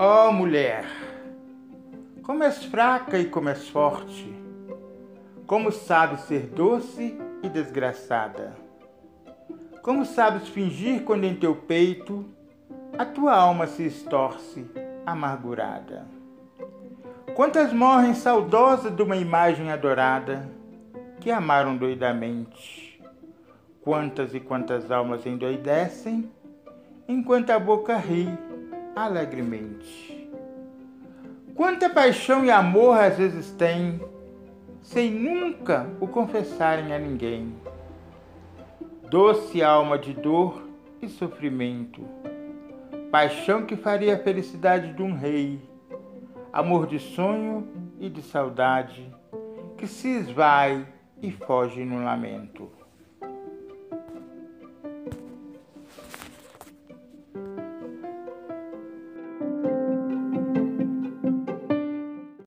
Ó oh, mulher, como és fraca e como és forte, como sabes ser doce e desgraçada, como sabes fingir quando em teu peito a tua alma se estorce amargurada. Quantas morrem saudosas de uma imagem adorada que amaram doidamente. Quantas e quantas almas endoidecem enquanto a boca ri alegremente. Quanta paixão e amor às vezes tem, sem nunca o confessarem a ninguém. Doce alma de dor e sofrimento, paixão que faria a felicidade de um rei, amor de sonho e de saudade, que se esvai e foge no lamento.